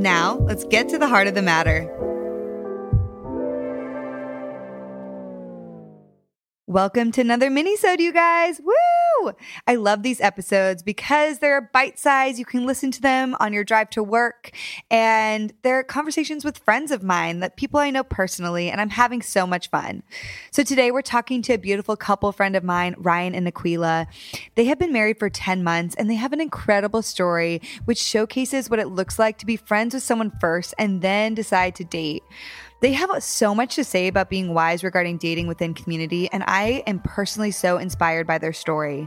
Now, let's get to the heart of the matter. Welcome to another mini-sode, you guys. Woo! I love these episodes because they're bite-sized. You can listen to them on your drive to work. And they're conversations with friends of mine that people I know personally, and I'm having so much fun. So today we're talking to a beautiful couple friend of mine, Ryan and Aqueela. They have been married for 10 months and they have an incredible story which showcases what it looks like to be friends with someone first and then decide to date. They have so much to say about being wise regarding dating within community, and I am personally so inspired by their story.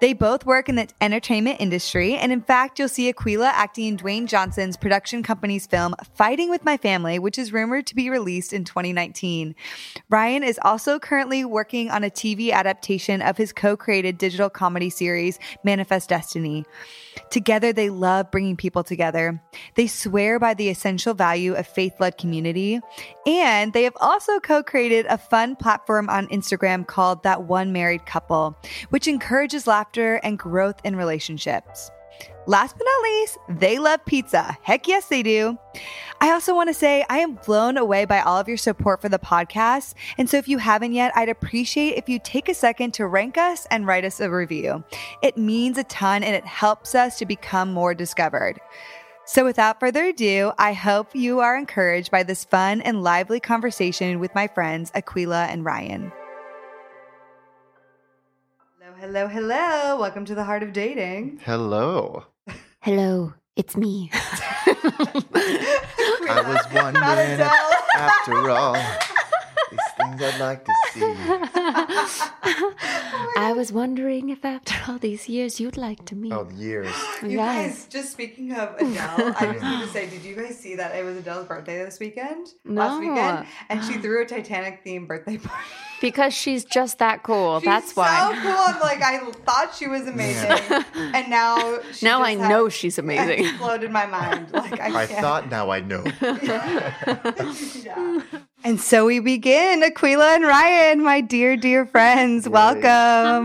They both work in the entertainment industry, and in fact, you'll see Aqueela acting in Dwayne Johnson's production company's film Fighting with My Family, which is rumored to be released in 2019. Ryan is also currently working on a TV adaptation of his co created digital comedy series, Manifest Destiny. Together, they love bringing people together. They swear by the essential value of faith led community. And they have also co created a fun platform on Instagram called That One Married Couple, which encourages laughter and growth in relationships. Last but not least, they love pizza. Heck yes, they do. I also want to say I am blown away by all of your support for the podcast. And so if you haven't yet, I'd appreciate if you take a second to rank us and write us a review. It means a ton and it helps us to become more discovered. So without further ado, I hope you are encouraged by this fun and lively conversation with my friends Aqueela and Ryan. Hello, hello, hello. Welcome to the Heart of Dating. Hello. Hello, it's me. I was wondering if, after all these things I'd like to see. I was wondering if after all these years you'd like to meet. Oh, years. You Yes. guys, just speaking of Adele, I just need to say, did you guys see that it was Adele's birthday this weekend? Last No. weekend? And she threw a Titanic themed birthday party. Because she's just that cool. She's That's why. so why. cool. Like I thought she was amazing, and now she Now just I has know she's amazing. Exploded my mind. Like I, I thought now I know. Yeah. And so we begin. Aqueela and Ryan, my dear, dear friends, Yay. welcome.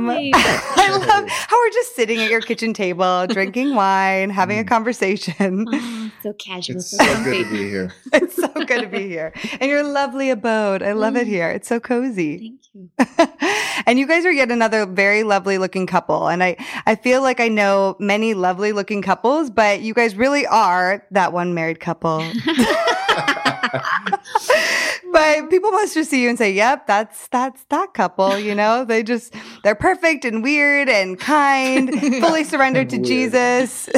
Hi. I love how we're just sitting at your kitchen table, drinking wine, having a mm. conversation. So casual. It's so so good to be here. It's so good to be here. And your lovely abode. I love it Mm. here. It's so cozy. Thank you. and you guys are yet another very lovely looking couple. And I, I feel like I know many lovely looking couples, but you guys really are that one married couple. but people must just see you and say, "Yep, that's that's that couple." You know, they just they're perfect and weird and kind, fully surrendered to weird. Jesus.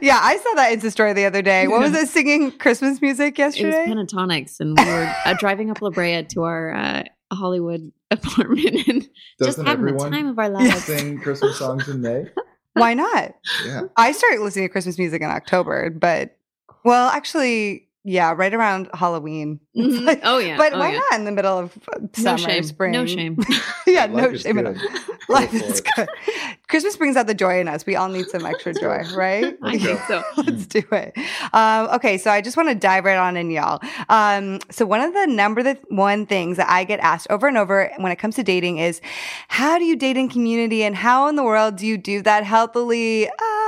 yeah, I saw that Insta story the other day. What was it? Singing Christmas music yesterday? It was yesterday. Pentatonix, and we were uh, driving up La Brea to our uh, Hollywood apartment and just Doesn't having the time of our lives. sing Christmas songs in May? Why not? Yeah. I started listening to Christmas music in October, but well, actually, yeah, right around Halloween. It's Mhm. like- oh yeah, but oh, why yeah. not in the middle of uh, No summer, shame. spring? No shame. yeah, Life no shame good. Life is good. Christmas brings out the joy in us. We all need some extra joy, right? I think so. Let's do it. Um, okay, so I just want to dive right on in, y'all. Um, so one of the number the one things that I get asked over and over when it comes to dating is, how do you date in community, and how in the world do you do that healthily? Ah.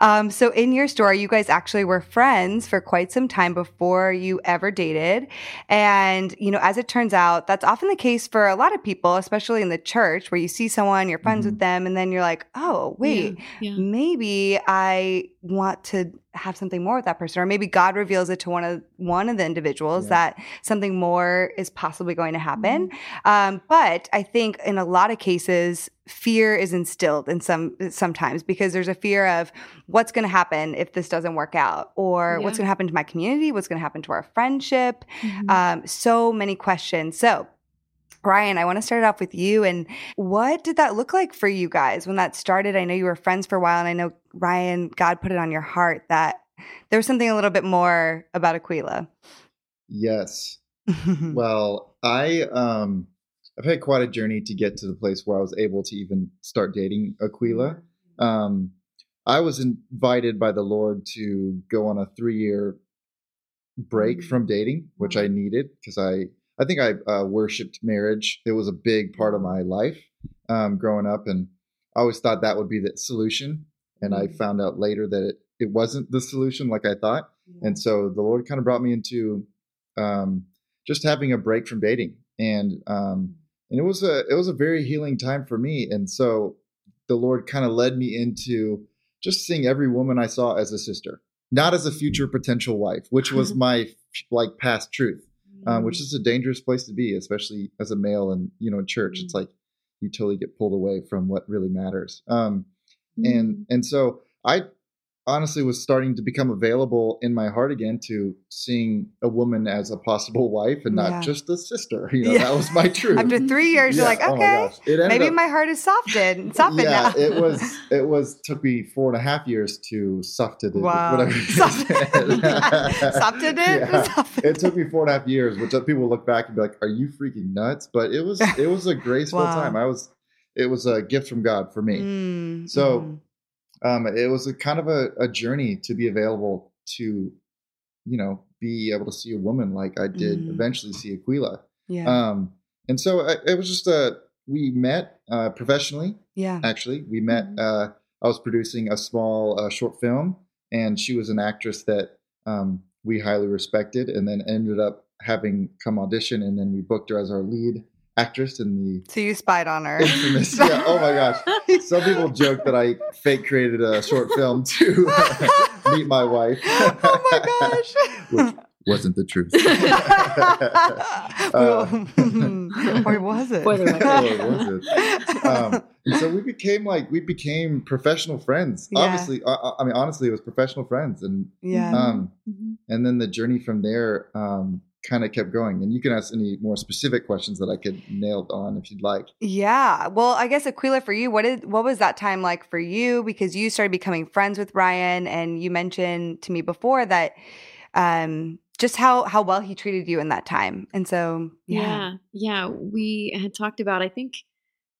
Um, so in your story, you guys actually were friends for quite some time before you ever dated, and you know, as it turns out, that's often the case for a lot of people, especially in the church, where you see someone, you're friends with them, and then you're like, oh wait Yeah. maybe I want to have something more with that person, or maybe God reveals it to one of one of the individuals Yeah. that something more is possibly going to happen. Um, but I think in a lot of cases, fear is instilled in some sometimes because there's a fear of what's going to happen if this doesn't work out, or what's going to happen to my community, what's going to happen to our friendship. Mhm. Um, so many questions. So. Ryan, I want to start off with you. And what did that look like for you guys when that started? I know you were friends for a while, and I know Ryan, God put it on your heart that there was something a little bit more about Aqueela. Yes. Well, I um I've had quite a journey to get to the place where I was able to even start dating Aqueela. Um I was invited by the Lord to go on a 3-year break from dating, which I needed because I I think I uh, worshipped marriage. It was a big part of my life um, growing up, and I always thought that would be the solution. And I found out later that it, it wasn't the solution like I thought. And so the Lord kind of brought me into um, just having a break from dating, and um, and it was a it was a very healing time for me. And so the Lord kind of led me into just seeing every woman I saw as a sister, not as a future potential wife, which was my like past truth, um, which is a dangerous place to be, especially as a male and you know in church. It's like you totally get pulled away from what really matters. Um, and and so I honestly was starting to become available in my heart again to seeing a woman as a possible wife and not Yeah. just a sister. You know, Yeah. that was my truth. After three years, you're Yeah. like, Oh my okay. It ended maybe up- my heart is softened, softened yeah, now. it was it was took me four and a half years to soften it. Wow. Whatever you Softened- said. Softened it? Softened It took me four and a half years, which people look back and be like, "Are you freaking nuts?" But it was it was a graceful Wow. time. I was it was a gift from God for me. Mm, So, mhm. Um, it was a kind of a, a journey to be available to, you know, be able to see a woman like I did Mm. eventually see Aqueela. yeah, Um, and so I, it was just a we met uh, professionally. yeah. Actually, we met. Uh, I was producing a small uh, short film, and she was an actress that um, we highly respected, and then ended up having come audition, and then we booked her as our lead actress in the So you spied on her. infamous. yeah, oh my gosh. Some people joke that I fake created a short film to meet my wife. oh my gosh. Which wasn't the truth. or was it? For the record. Or was it? Um, so we became like we became professional friends. Yeah. Obviously, I, I mean, honestly, it was professional friends, and yeah. um, Mhm. and then the journey from there um, kind of kept going. And you can ask any more specific questions that I could nail on if you'd like. Yeah. Well, I guess Aqueela for you, what did what was that time like for you? Because you started becoming friends with Ryan and you mentioned to me before that um just how how well he treated you in that time. And so yeah. Yeah. yeah, We had talked about, I think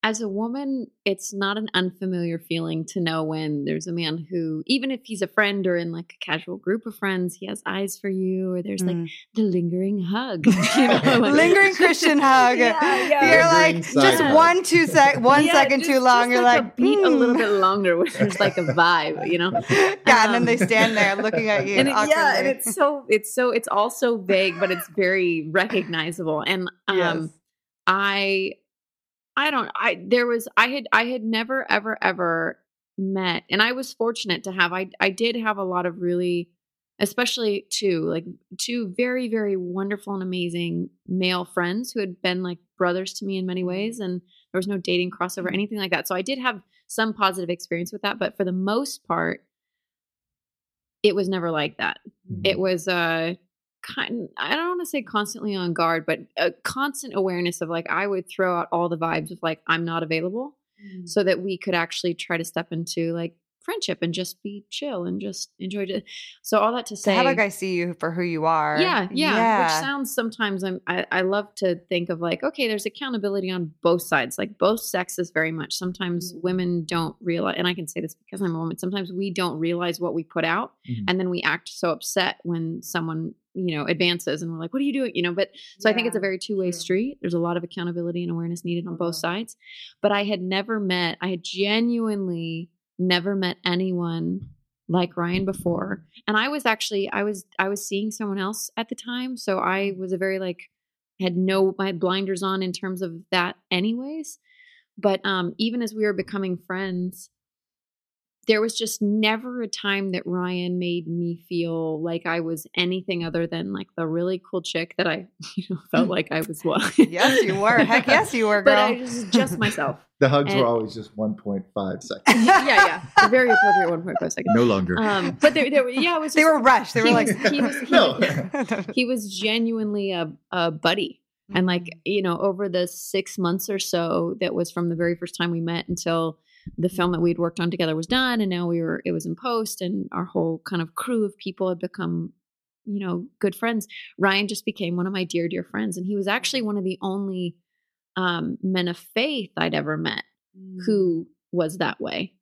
as a woman, it's not an unfamiliar feeling to know when there's a man who, even if he's a friend or in like a casual group of friends, he has eyes for you, or there's like Mm. the lingering hug. you know, like- lingering Christian hug. Yeah, yeah. You're Lingering like side just one two sec one Yeah, second just- too long. just You're like like, a beat a little "Hmm." bit longer where there's like a vibe, you know? Yeah, and then they Um, stand there looking at you. and it- yeah, and it's so it's so it's also vague, but it's very recognizable. And um, Yes. I I don't I there was I had I had never ever ever met, and I was fortunate to have I I did have a lot of really especially two like two very very wonderful and amazing male friends who had been like brothers to me in many mm-hmm. ways and there was no dating crossover mm-hmm. anything like that so i did have some positive experience with that but for the most part it was never like that. It mm-hmm. was uh kind i don't want to say constantly on guard but a constant awareness of like i would throw out all the vibes of like i'm not available mm. so that we could actually try to step into like friendship and just be chill and just enjoy it so all that to to say have a guy see you for who you are. yeah, yeah, Which sounds sometimes I'm, I I love to think of like okay, there's accountability on both sides, like both sexes very much. Sometimes women don't realize, and I can say this because I'm a woman. Sometimes we don't realize what we put out, Mhm. and then we act so upset when someone you know advances, and we're like, what are you doing? You know, but so I think it's a very two way true. street. There's a lot of accountability and awareness needed on both sides. But I had never met, I had genuinely never met anyone like Ryan before. And I was actually, I was, I was seeing someone else at the time. So I was a very like, had no, my blinders on in terms of that anyways. But um, even as we were becoming friends, there was just never a time that Ryan made me feel like I was anything other than like the really cool chick that I you know, felt like I was. Well, Yes, you were. Heck yes, you were, girl. but I was just myself. The hugs And- were always just 1.5 seconds. yeah, yeah, a very appropriate 1.5 seconds. No longer. Um, but there, there, were- yeah, it was. they were rushed. They were he like, was- he was- he no. he was genuinely a, a buddy. And like, you know, over the six months or so that was from the very first time we met until the film that we'd worked on together was done and now we were it was in post and our whole kind of crew of people had become you know good friends. Ryan just became one of my dear dear friends and he was actually one of the only um, men of faith i'd ever met who was that way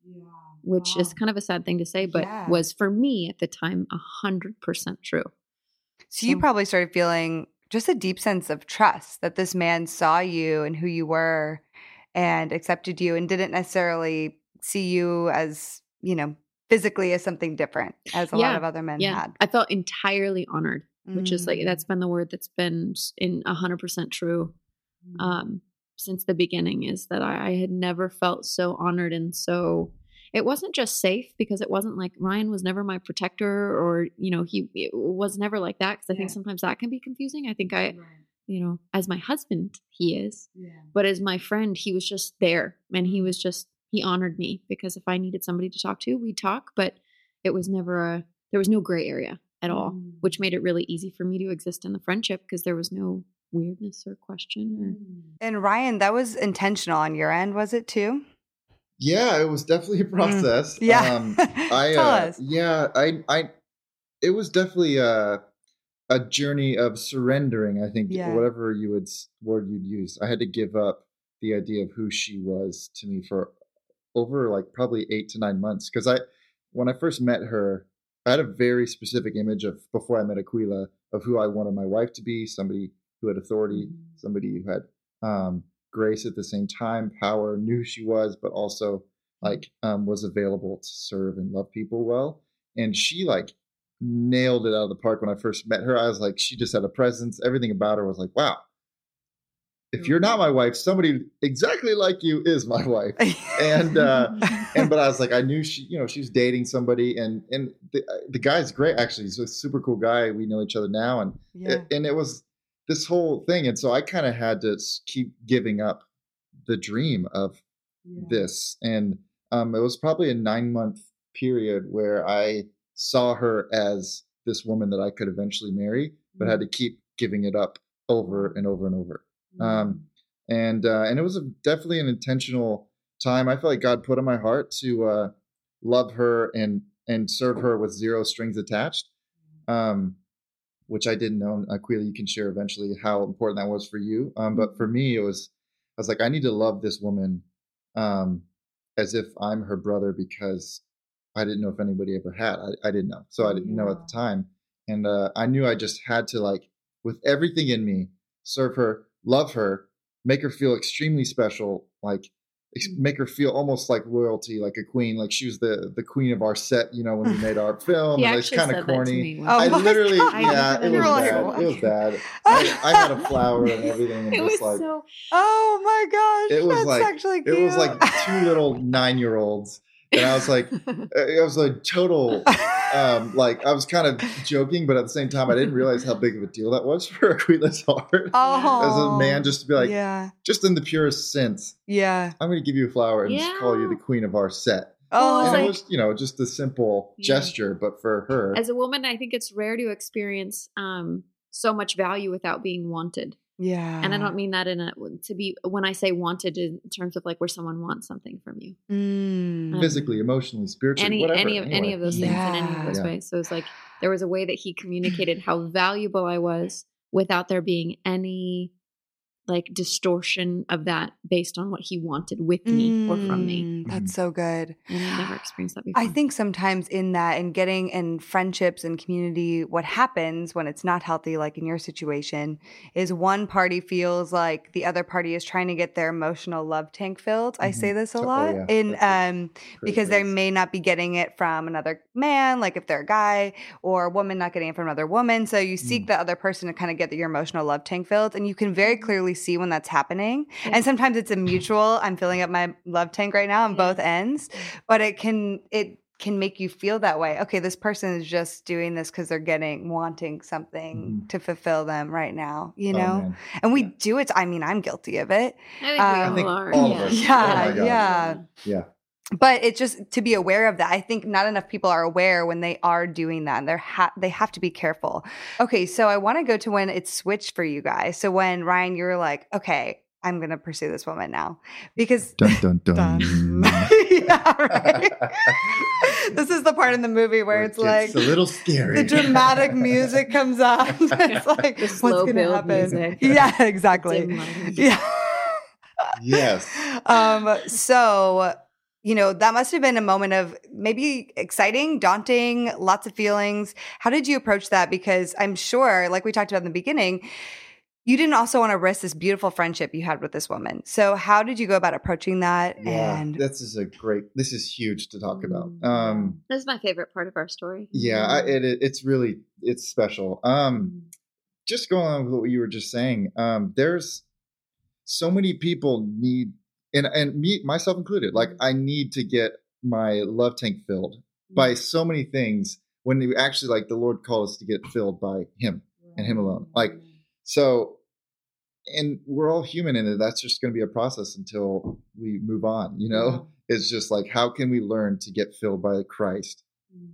which is kind of a sad thing to say but Yeah. was for me at the time a hundred percent true. So you probably started feeling just a deep sense of trust that this man saw you and who you were and accepted you and didn't necessarily see you as, you know, physically as something different as a lot of other men yeah had. i felt entirely honored which is like Mm. that's been the word that's been in a hundred percent true um, since the beginning is that I, I had never felt so honored and so it wasn't just safe because it wasn't like Ryan was never my protector or you know he it was never like that because I think sometimes that can be confusing. I think I you know as my husband he is, Yeah. but as my friend he was just there and he was just he honored me because if I needed somebody to talk to we'd talk, but it was never a there was no gray area at all, Mm. which made it really easy for me to exist in the friendship because there was no weirdness or question or And Ryan, that was intentional on your end, was it too? Yeah, it was definitely a process. Yeah. Um, I Tell uh, us. yeah, I I it was definitely a a journey of surrendering, I think Yeah. whatever you would word you'd use. I had to give up the idea of who she was to me for over like probably 8 to 9 months because I when I first met her, I had a very specific image of before I met Aqueela of who I wanted my wife to be, somebody who had authority, somebody who had um, grace at the same time, power, knew who she was, but also like um, was available to serve and love people well. And she like nailed it out of the park when I first met her. I was like, she just had a presence. Everything about her was like, wow. If you're not my wife, somebody exactly like you is my wife. And uh, and but I was like, I knew she, you know, she was dating somebody, and and the the guy's great. Actually, he's a super cool guy. We know each other now, and yeah. it- and it was this whole thing and so i kind of had to keep giving up the dream of this and um, it was probably a nine month period where i saw her as this woman that i could eventually marry but had to keep giving it up over and over and over um, and uh, and it was a, definitely an intentional time i felt like god put on my heart to uh, love her and and serve her with zero strings attached um, which I didn't know. Aqueela, you can share eventually how important that was for you. Um, but for me, it was I was like, I need to love this woman um, as if I'm her brother because I didn't know if anybody ever had. I, I didn't know, so I didn't know at the time, and uh, I knew I just had to like, with everything in me, serve her, love her, make her feel extremely special, like ex- make her feel almost like royalty, like a queen. Like she was the the queen of our set, you know, when we made our film. and it's kind of corny. Oh I literally, God. yeah, it was bad. It was bad. I, I had a flower and everything, and it just was like so oh my gosh. It was like- actually cute. it was like two little nine year olds, and I was like, it was like total. Um, like I was kind of joking, but at the same time, I didn't realize how big of a deal that was for a Aqueela's heart oh, as a man, just to be like, yeah, just in the purest sense, yeah. I'm going to give you a flower and just call you the queen of our set. Oh, Well, and like- was, you know, just a simple Yeah. gesture, but for her, As a woman, I think it's rare to experience um, so much value without being wanted. Yeah. And I don't mean that in a to be when I say wanted in terms of like where someone wants something from you. Mm. physically, emotionally, spiritually, any whatever. any of any of those things in any of those Yeah. ways. So it's like there was a way that he communicated how valuable I was without there being any like distortion of that based on what he wanted with me or from me. Mm, That's Mhm. so good. And I've never experienced that before. I think sometimes in that and getting in friendships and community, what happens when it's not healthy, like in your situation, is one party feels like the other party is trying to get their emotional love tank filled. I Mhm. say this a Oh, lot. yeah. In um because they may not be getting it from another man, like if they're a guy, or a woman not getting it from another woman. So you seek Mm. the other person to kind of get your emotional love tank filled. And you can very clearly see when that's happening. Yeah. And sometimes it's a mutual, I'm filling up my love tank right now on Yeah. both ends. But it can it can make you feel that way. Okay, this person is just doing this because they're getting wanting something Mhm. to fulfill them right now, you Oh, know? man. and we do it. I mean, I'm guilty of it. I think um, we all are. all of yeah. us. Yeah, Oh yeah. Yeah. But it's just to be aware of that i think not enough people are aware when they are doing that and they're ha- they have to be careful okay so i want to go to when it switched for you guys so when ryan you're like okay i'm gonna pursue this woman now because Dun dun dun. Dun. yeah, right. this is the part in the movie where it's like a little scary. the dramatic music comes on. it's like The what's slow going to build happen? music. Yeah, exactly. Yeah. yes. um so you know that must have been a moment of maybe exciting daunting lots of feelings how did you approach that because i'm sure like we talked about in the beginning you didn't also want to risk this beautiful friendship you had with this woman so how did you go about approaching that Yeah, and this is a great. This is huge to talk about. Mm, Um, This is my favorite part of our story. yeah, I, it, it- it's really it's special. Um, Mm. just going on with what you were just saying, um, there's so many people need, and and me myself included. Like mm-hmm. I need to get my love tank filled by mm-hmm. so many things. When we actually like the Lord called us to get filled by Him and Him alone. Like so, and we're all human in it. That's just going to be a process until we move on. You know, it's just like how can we learn to get filled by Christ mm.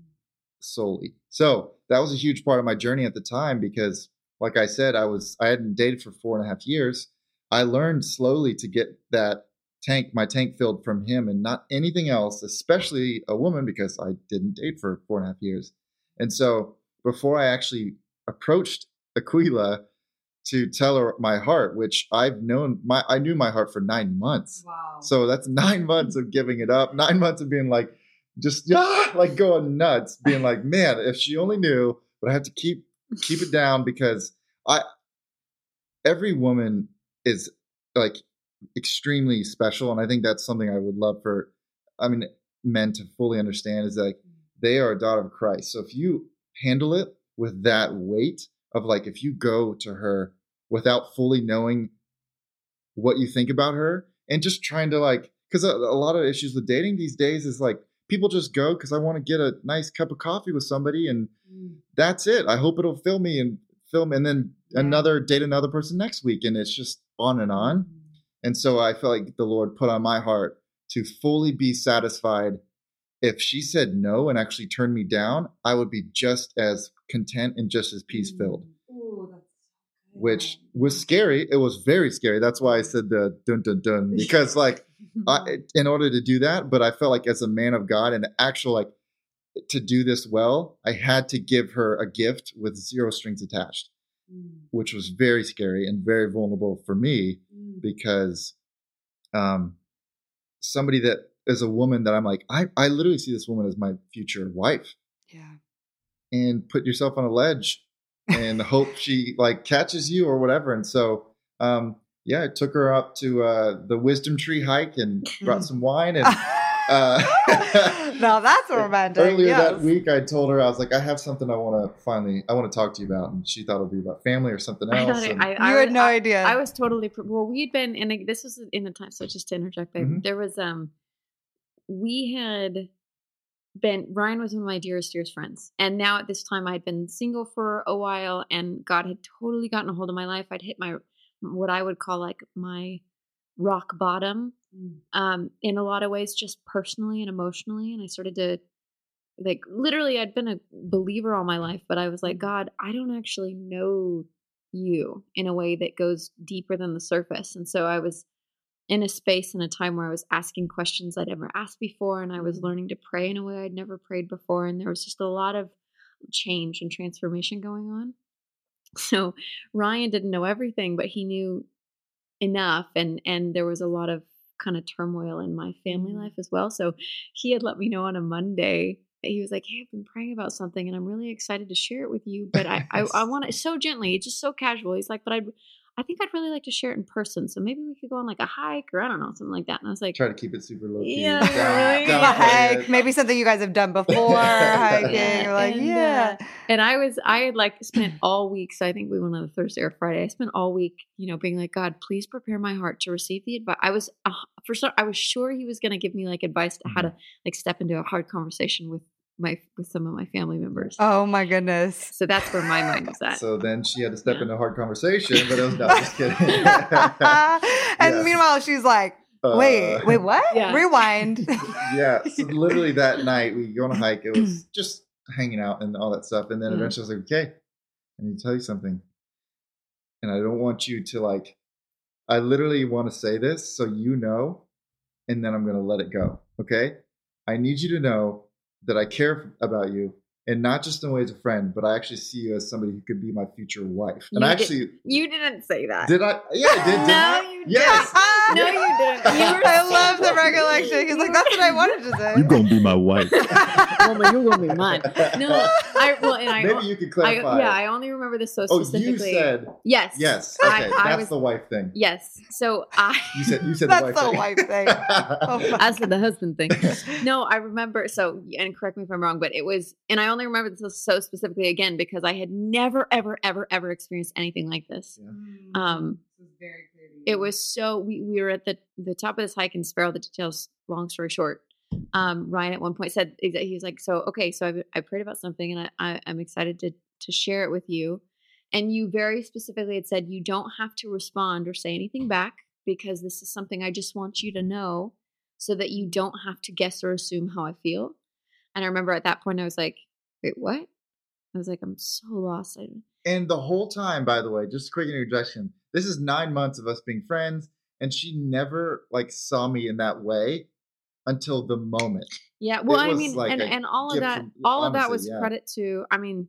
solely. So that was a huge part of my journey at the time because, like I said, I was I hadn't dated for four and a half years. I learned slowly to get that tank, my tank filled from him and not anything else, especially a woman because I didn't date for four and a half years. And so before I actually approached Aqueela to tell her my heart, which I've known my I knew my heart for nine months. wow So that's nine months of giving it up, nine months of being like, just ah, like going nuts, being like, man, if she only knew, but I have to keep keep it down because I every woman is like extremely special, and I think that's something I would love for I mean men to fully understand is like mm. they are a daughter of Christ. So if you handle it with that weight of like if you go to her without fully knowing what you think about her and just trying to like because a, a lot of issues with dating these days is like people just go because I want to get a nice cup of coffee with somebody and mm. that's it. I hope it'll fill me and film and then Yeah. another date another person next week and it's just on and on. Mm-hmm. And so I felt like the Lord put on my heart to fully be satisfied. If she said no and actually turned me down, I would be just as content and just as peace filled, which was scary. It was very scary. That's why I said the dun dun dun because like I, in order to do that, but I felt like as a man of God and actual like to do this well, I had to give her a gift with zero strings attached, which was very scary and very vulnerable for me because um somebody that is a woman that I'm like I I literally see this woman as my future wife. Yeah. And put yourself on a ledge and hope she like catches you or whatever. And so um yeah I took her up to uh the wisdom tree hike and brought some wine and uh now that's romantic Earlier that week, I told her I was like, I have something I want to finally, I want to talk to you about, and she thought it would be about family or something I else. thought and- I, you I had no I- idea I was totally pre- well. We'd been, and like, this was in the time. So just to interject, babe, Mhm. there was um, we had been Ryan was one of my dearest, dearest friends, and now at this time I'd been single for a while, and God had totally gotten a hold of my life. I'd hit my what I would call like my rock bottom, mm. um, in a lot of ways, just personally and emotionally, and I started to like literally I'd been a believer all my life, but I was like, mm. God, I don't actually know you in a way that goes deeper than the surface. And so I was in a space and a time where I was asking questions I'd never asked before, and I was mm. learning to pray in a way I'd never prayed before. And there was just a lot of change and transformation going on. So Ryan didn't know everything, but he knew enough, and and there was a lot of kind of turmoil in my family mm-hmm. life as well. So he had let me know on a Monday he was like, "Hey, I've been praying about something, and I'm really excited to share it with you, but I I, I want it so gently, it's just so casual." He's like, "But I I think I'd really like to share it in person, so maybe we could go on like a hike or I don't know something like that." And I was like, try to keep it super low key. Yeah, down- really. downplay a hike, maybe something you guys have done before, hiking. You're like, and, yeah. uh, and I was, I had like spent all week. So I think we went on a Thursday or Friday. I spent all week, you know, being like, God, please prepare my heart to receive the advice. I was, uh, for sure, I was sure He was going to give me like advice to how to like step into a hard conversation with my with some of my family members. Oh my goodness. So that's where my mind was at. So then she had to step Yeah. into a hard conversation, but it was not just kidding. and Yeah. meanwhile, she's like, wait, Uh, wait, what? Yeah. Rewind. yeah. So literally that night we go on a hike. It was just hanging out and all that stuff. And then Yeah. eventually I was like, okay, I need to tell you something. And I don't want you to like, I literally want to say this so you know and then I'm going to let it go. Okay. I need you to know that I care about you and not just in a way as a friend, but I actually see you as somebody who could be my future wife. And You I did- actually You didn't say that. did I? Yeah, I did. didn't I? you Yes. No, you didn't. You were I so love the recollection. He's like, that's what I wanted to say. You're gonna be my wife. Woman, you're gonna be mine. No, I well, and I, Maybe you could I clarify. yeah, I only remember this so oh, you specifically. said yes, yes. Okay, I that's was- the wife thing. yes. So I, You said you said That's the the wife wife thing. thing. Oh my- as for the husband thing, no, I remember. So, and correct me if I'm wrong, but it was, and I only remember this so specifically again because I had never, ever, ever, ever experienced anything like this. Um, it was so we, we were at the the top of this hike in Sparrow. The details, long story short, um, Ryan at one point said he was like, "So okay, so I, I prayed about something, and I, I I'm excited to to share it with you." And you very specifically had said you don't have to respond or say anything back because this is something I just want you to know, so that you don't have to guess or assume how I feel. And I remember at that point I was like, "Wait, what?" I was like, "I'm so lost." And the whole time, by the way, just a quick interjection. This is nine months of us being friends, and she never like saw me in that way until the moment. Yeah, well, I mean, like and and all of that, from- all of that was yeah. credit to. I mean,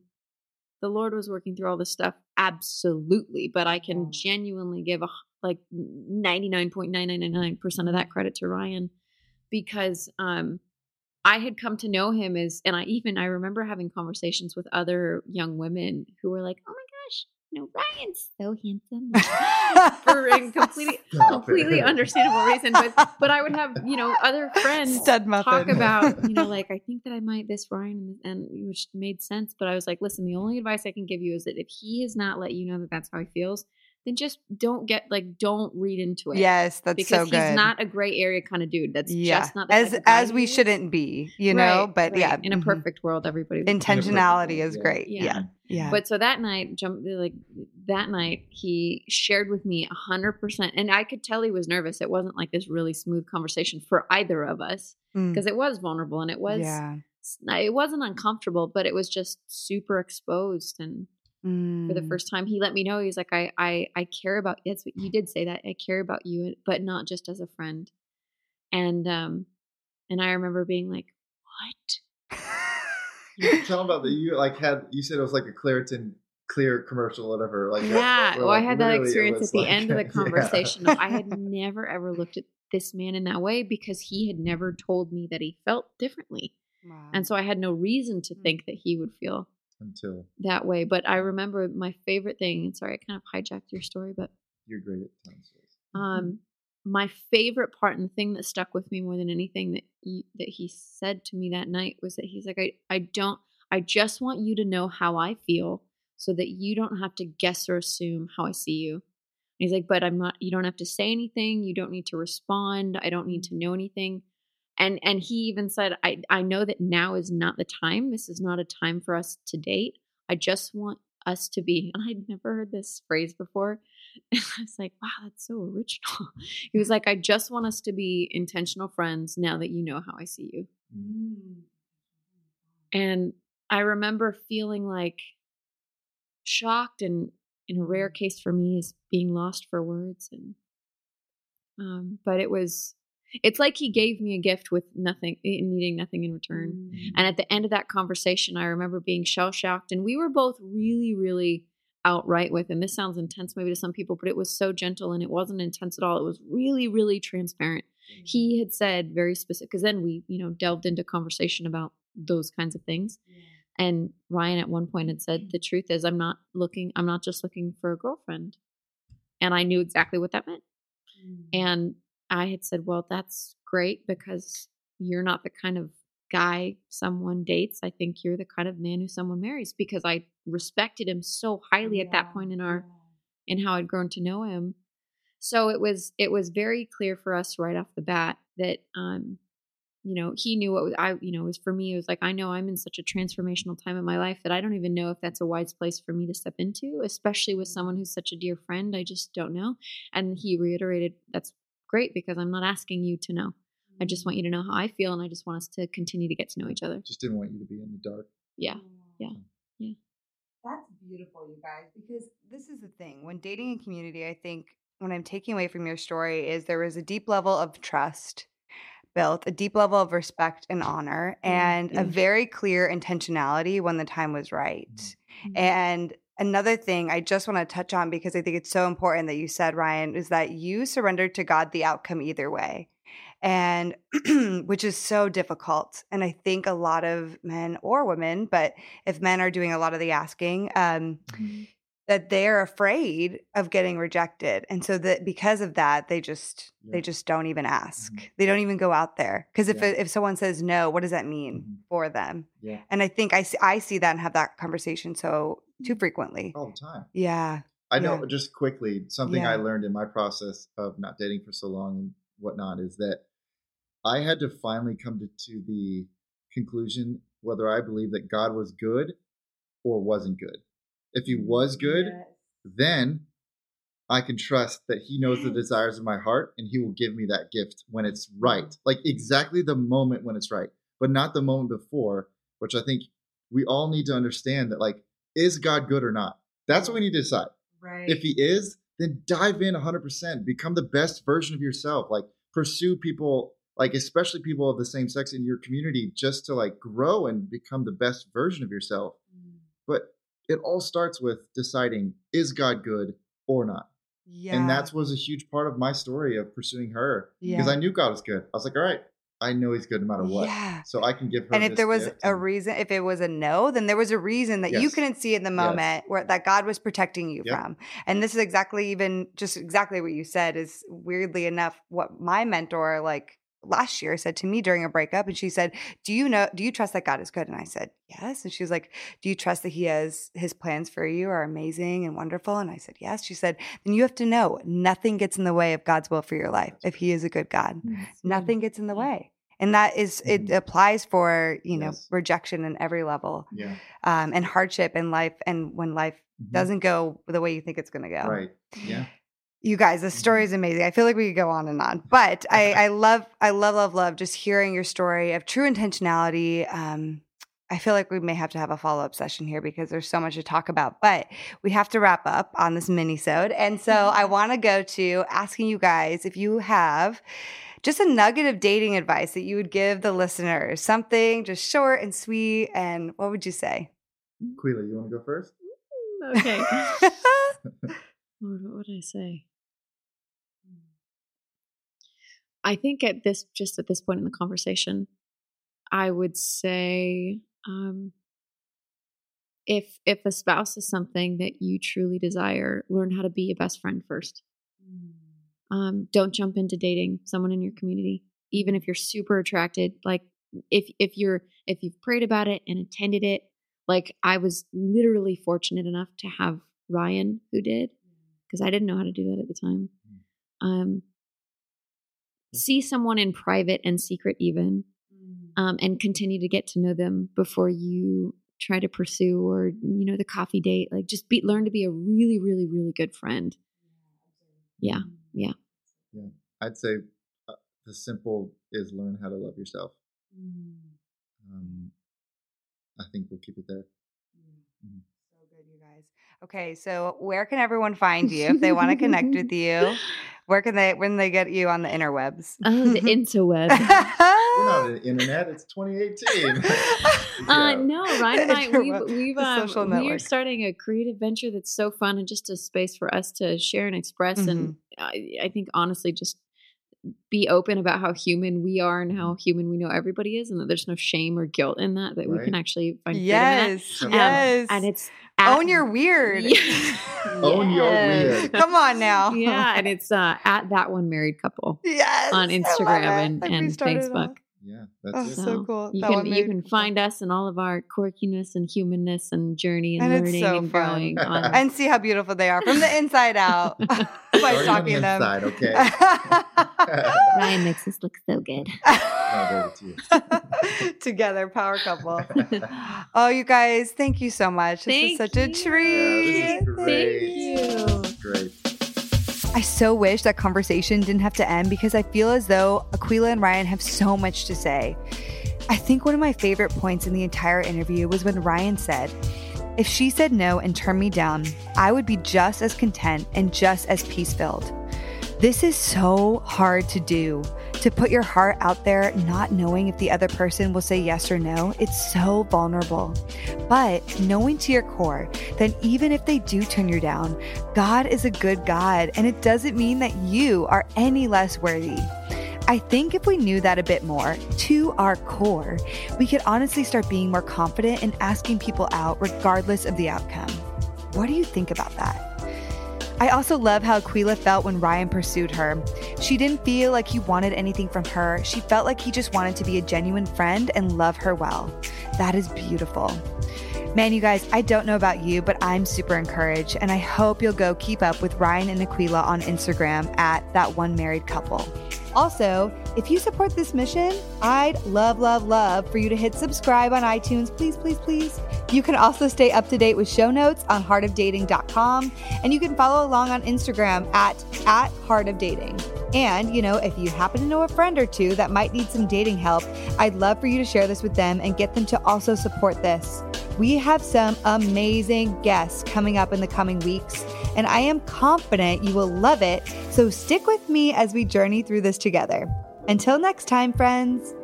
the Lord was working through all this stuff, absolutely. But I can genuinely give a like ninety nine point nine nine nine percent of that credit to Ryan because um I had come to know him as, and I even I remember having conversations with other young women who were like, "Oh my gosh, know, Ryan's so handsome." For a completely Stop it. completely understandable reason, but but I would have you know other friends talk about you know like I think that I might this Ryan and, and which made sense, but I was like, listen, the only advice I can give you is that if he has not let you know that that's how he feels, then just don't get like don't read into it. yes, that's because so good. he's not a gray area kind of dude. That's yeah, just not the as type of as we is. shouldn't be, you know. Right, but right. yeah, in a mhm. perfect world, everybody would intentionality is great. Yeah. Yeah, yeah. But so that night, jump like that night, he shared with me a hundred percent, and I could tell he was nervous. It wasn't like this really smooth conversation for either of us Mm. because it was vulnerable and it was yeah. it wasn't uncomfortable, but it was just super exposed. And for the Mm. first time, he let me know he's like, I I I care about. That's what you did say that I care about you, but not just as a friend. And um, and I remember being like, what? Tell them about that. You like had you said it was like a Claritin clear commercial, or whatever. Like Yeah, well, I had that experience at the like- end of the conversation. of I had never ever looked at this man in that way because he had never told me that he felt differently. Wow. And so I had no reason to Mm. think that he would feel until that way. But I remember my favorite thing, and sorry, I kind of hijacked your story, but you're great at telling stories. um my favorite part and the thing that stuck with me more than anything that he, that he said to me that night was that he's like I I don't I just want you to know how I feel so that you don't have to guess or assume how I see you. And he's like, but I'm not you don't have to say anything, you don't need to respond, I don't need to know anything. And and he even said, I, I know that now is not the time. This is not a time for us to date. I just want us to be. And I'd never heard this phrase before. And I was like, wow, that's so original. He was like, I just want us to be intentional friends now that you know how I see you. And I remember feeling like shocked and in a rare case for me is being lost for words and um but it was it's like he gave me a gift with nothing eh, needing nothing in return. Mm. And at the end of that conversation i remember being shell shocked and we were both really really outright with and this sounds intense maybe to some people but it was so gentle and it wasn't intense at all. It was really really transparent. Mm. He had said very specific because then we you know delved into conversation about those kinds of things. And ryan at one point had said mm. the truth is i'm not looking i'm not just looking for a girlfriend. And i knew exactly what that meant. And i had said well that's great because you're not the kind of guy someone dates. I think you're the kind of man who someone marries because i respected him so highly at that point in our in how I'd grown to know him. So it was it was very clear for us right off the bat that um you know he knew what was, I you know it was for me it was like I know I'm in such a transformational time in my life that I don't even know if that's a wise place for me to step into especially with someone who's such a dear friend I just don't know and he reiterated that's great because I'm not asking you to know I just want you to know how I feel and I just want us to continue to get to know each other Just didn't want you to be in the dark. yeah yeah. Yeah. That's beautiful, you guys, because this is the thing. When dating in community, I think what I'm taking away from your story is there was a deep level of trust built a deep level of respect and honor and a Mm. very clear intentionality when the time was right. Mm-hmm. And another thing I just want to touch on because I think it's so important that you said, Ryan, is that you surrendered to God the outcome either way. And which is so difficult. And I think a lot of men or women, but if men are doing a lot of the asking, um, Mm-hmm. that they're afraid of getting rejected. And so that because of that, they just they just don't even ask. Mhm. They don't even go out there. Because if Yeah. if someone says no, what does that mean Mhm. for them? Yeah. And I think I see, I see that and have that conversation so too frequently. All the time. Yeah. I know Yeah. just quickly, something I learned in my process of not dating for so long and whatnot is that I had to finally come to, to the conclusion whether I believe that God was good or wasn't good. If he mm, was good, then I can trust that he knows the desires of my heart and he will give me that gift when it's right. Mm. Like exactly the moment when it's right, but not the moment before, which I think we all need to understand that like, is God good or not? That's what we need to decide. Right. If he is, then dive in 100%. Become the best version of yourself. Like pursue people, like especially people of the same sex in your community, just to like grow and become the best version of yourself. Mm. But it all starts with deciding is God good or not. yeah. And that was a huge part of my story of pursuing her yeah. because I knew God was good. I was like, all right, I know He's good no matter what. Yeah. So I can give her. And if there was a and- reason, if it was a no, then there was a reason that you couldn't see in the Yes. moment where that God was protecting you Yep. from. And this is exactly even just exactly what you said is weirdly enough what my mentor like last year said to me during a breakup and she said do you know do you trust that god is good and i said yes and she was like do you trust that he has his plans for you are amazing and wonderful and i said yes she said then you have to know nothing gets in the way of god's will for your life if he is a good god nothing gets in the way and that is it Mhm. applies for you know Yes. rejection in every level Yeah. um, and hardship in life and when life Mhm. doesn't go the way you think it's going to go Right. Yeah. You guys this story is amazing i feel like we could go on and on but i i love i love love love just hearing your story of true intentionality um I feel like we may have to have a follow up session here because there's so much to talk about, but we have to wrap up on this mini sode. And so I want to go to asking you guys if you have just a nugget of dating advice that you would give the listeners, something just short and sweet. And what would you say? Quila, you want to go first? Okay. Lord, what would I say? I think at this, just at this point in the conversation, I would say, um, if if a spouse is something that you truly desire, learn how to be a best friend first. Um, don't jump into dating someone in your community, even if you're super attracted. Like if if you're if you've prayed about it and attended it, like I was literally fortunate enough to have Ryan who did because I didn't know how to do that at the time. Um, see someone in private and secret, even, um, and continue to get to know them before you try to pursue or you know the coffee date. Like just be learn to be a really, really, really good friend. Yeah, yeah. Yeah i'd say uh, the simple is learn how to love yourself. Um, I think we'll keep it there. You guys. Okay, so where can everyone find you if they want to connect with you? Where can they when they get you on the interwebs? Oh, the interweb. We're not on the internet. It's 2018. Uh, no, Ryan and I, we've, we've um, we are starting a creative venture that's so fun and just a space for us to share and express. And Mm-hmm. I, I think honestly, just be open about how human we are and how human we know everybody is, and that there's no shame or guilt in that. That we can actually find freedom in that. yes, Um, yes. and it's own your weird. Yeah. Own your Yes. weird. Come on now. yeah, and it's uh, at that one married couple yes on Instagram and, Like and Facebook. off. yeah, Oh, that's it. so cool. You That can you can find us in all of our quirkiness and humanness and journey and, And it's learning so and fun. growing. On, and see how beautiful they are from the inside out by Starting on stalking the them. inside, okay? Ryan makes us look so good. No, baby, to you. Together, power couple. oh, you guys, thank you so much. This is Thank such a you. treat. Yeah, this is great. Thank you. Great. I so wish that conversation didn't have to end because I feel as though Aqueela and Ryan have so much to say. I think one of my favorite points in the entire interview was when Ryan said, If she said no and turned me down, I would be just as content and just as peace filled. This is so hard to do To put your heart out there, not knowing if the other person will say yes or no, it's so vulnerable. But knowing to your core that even if they do turn you down, God is a good God, and it doesn't mean that you are any less worthy. I think if we knew that a bit more to our core, we could honestly start being more confident in asking people out regardless of the outcome. What do you think about that? I also love how Aqueela felt when Ryan pursued her. She didn't feel like he wanted anything from her. She felt like he just wanted to be a genuine friend and love her well. That is beautiful. Man, you guys, I don't know about you, but I'm super encouraged, and I hope you'll go keep up with Ryan and Aqueela on Instagram at that one married couple. Also, if you support this mission, I'd love, love, love for you to hit subscribe on iTunes, please, please, please. You can also stay up to date with show notes on heartofdating.com, and you can follow along on Instagram at, at heartofdating. And, you know, if you happen to know a friend or two that might need some dating help, I'd love for you to share this with them and get them to also support this. We have some amazing guests coming up in the coming weeks, and I am confident you will love it. So stick with me as we journey through this together. Until next time, friends.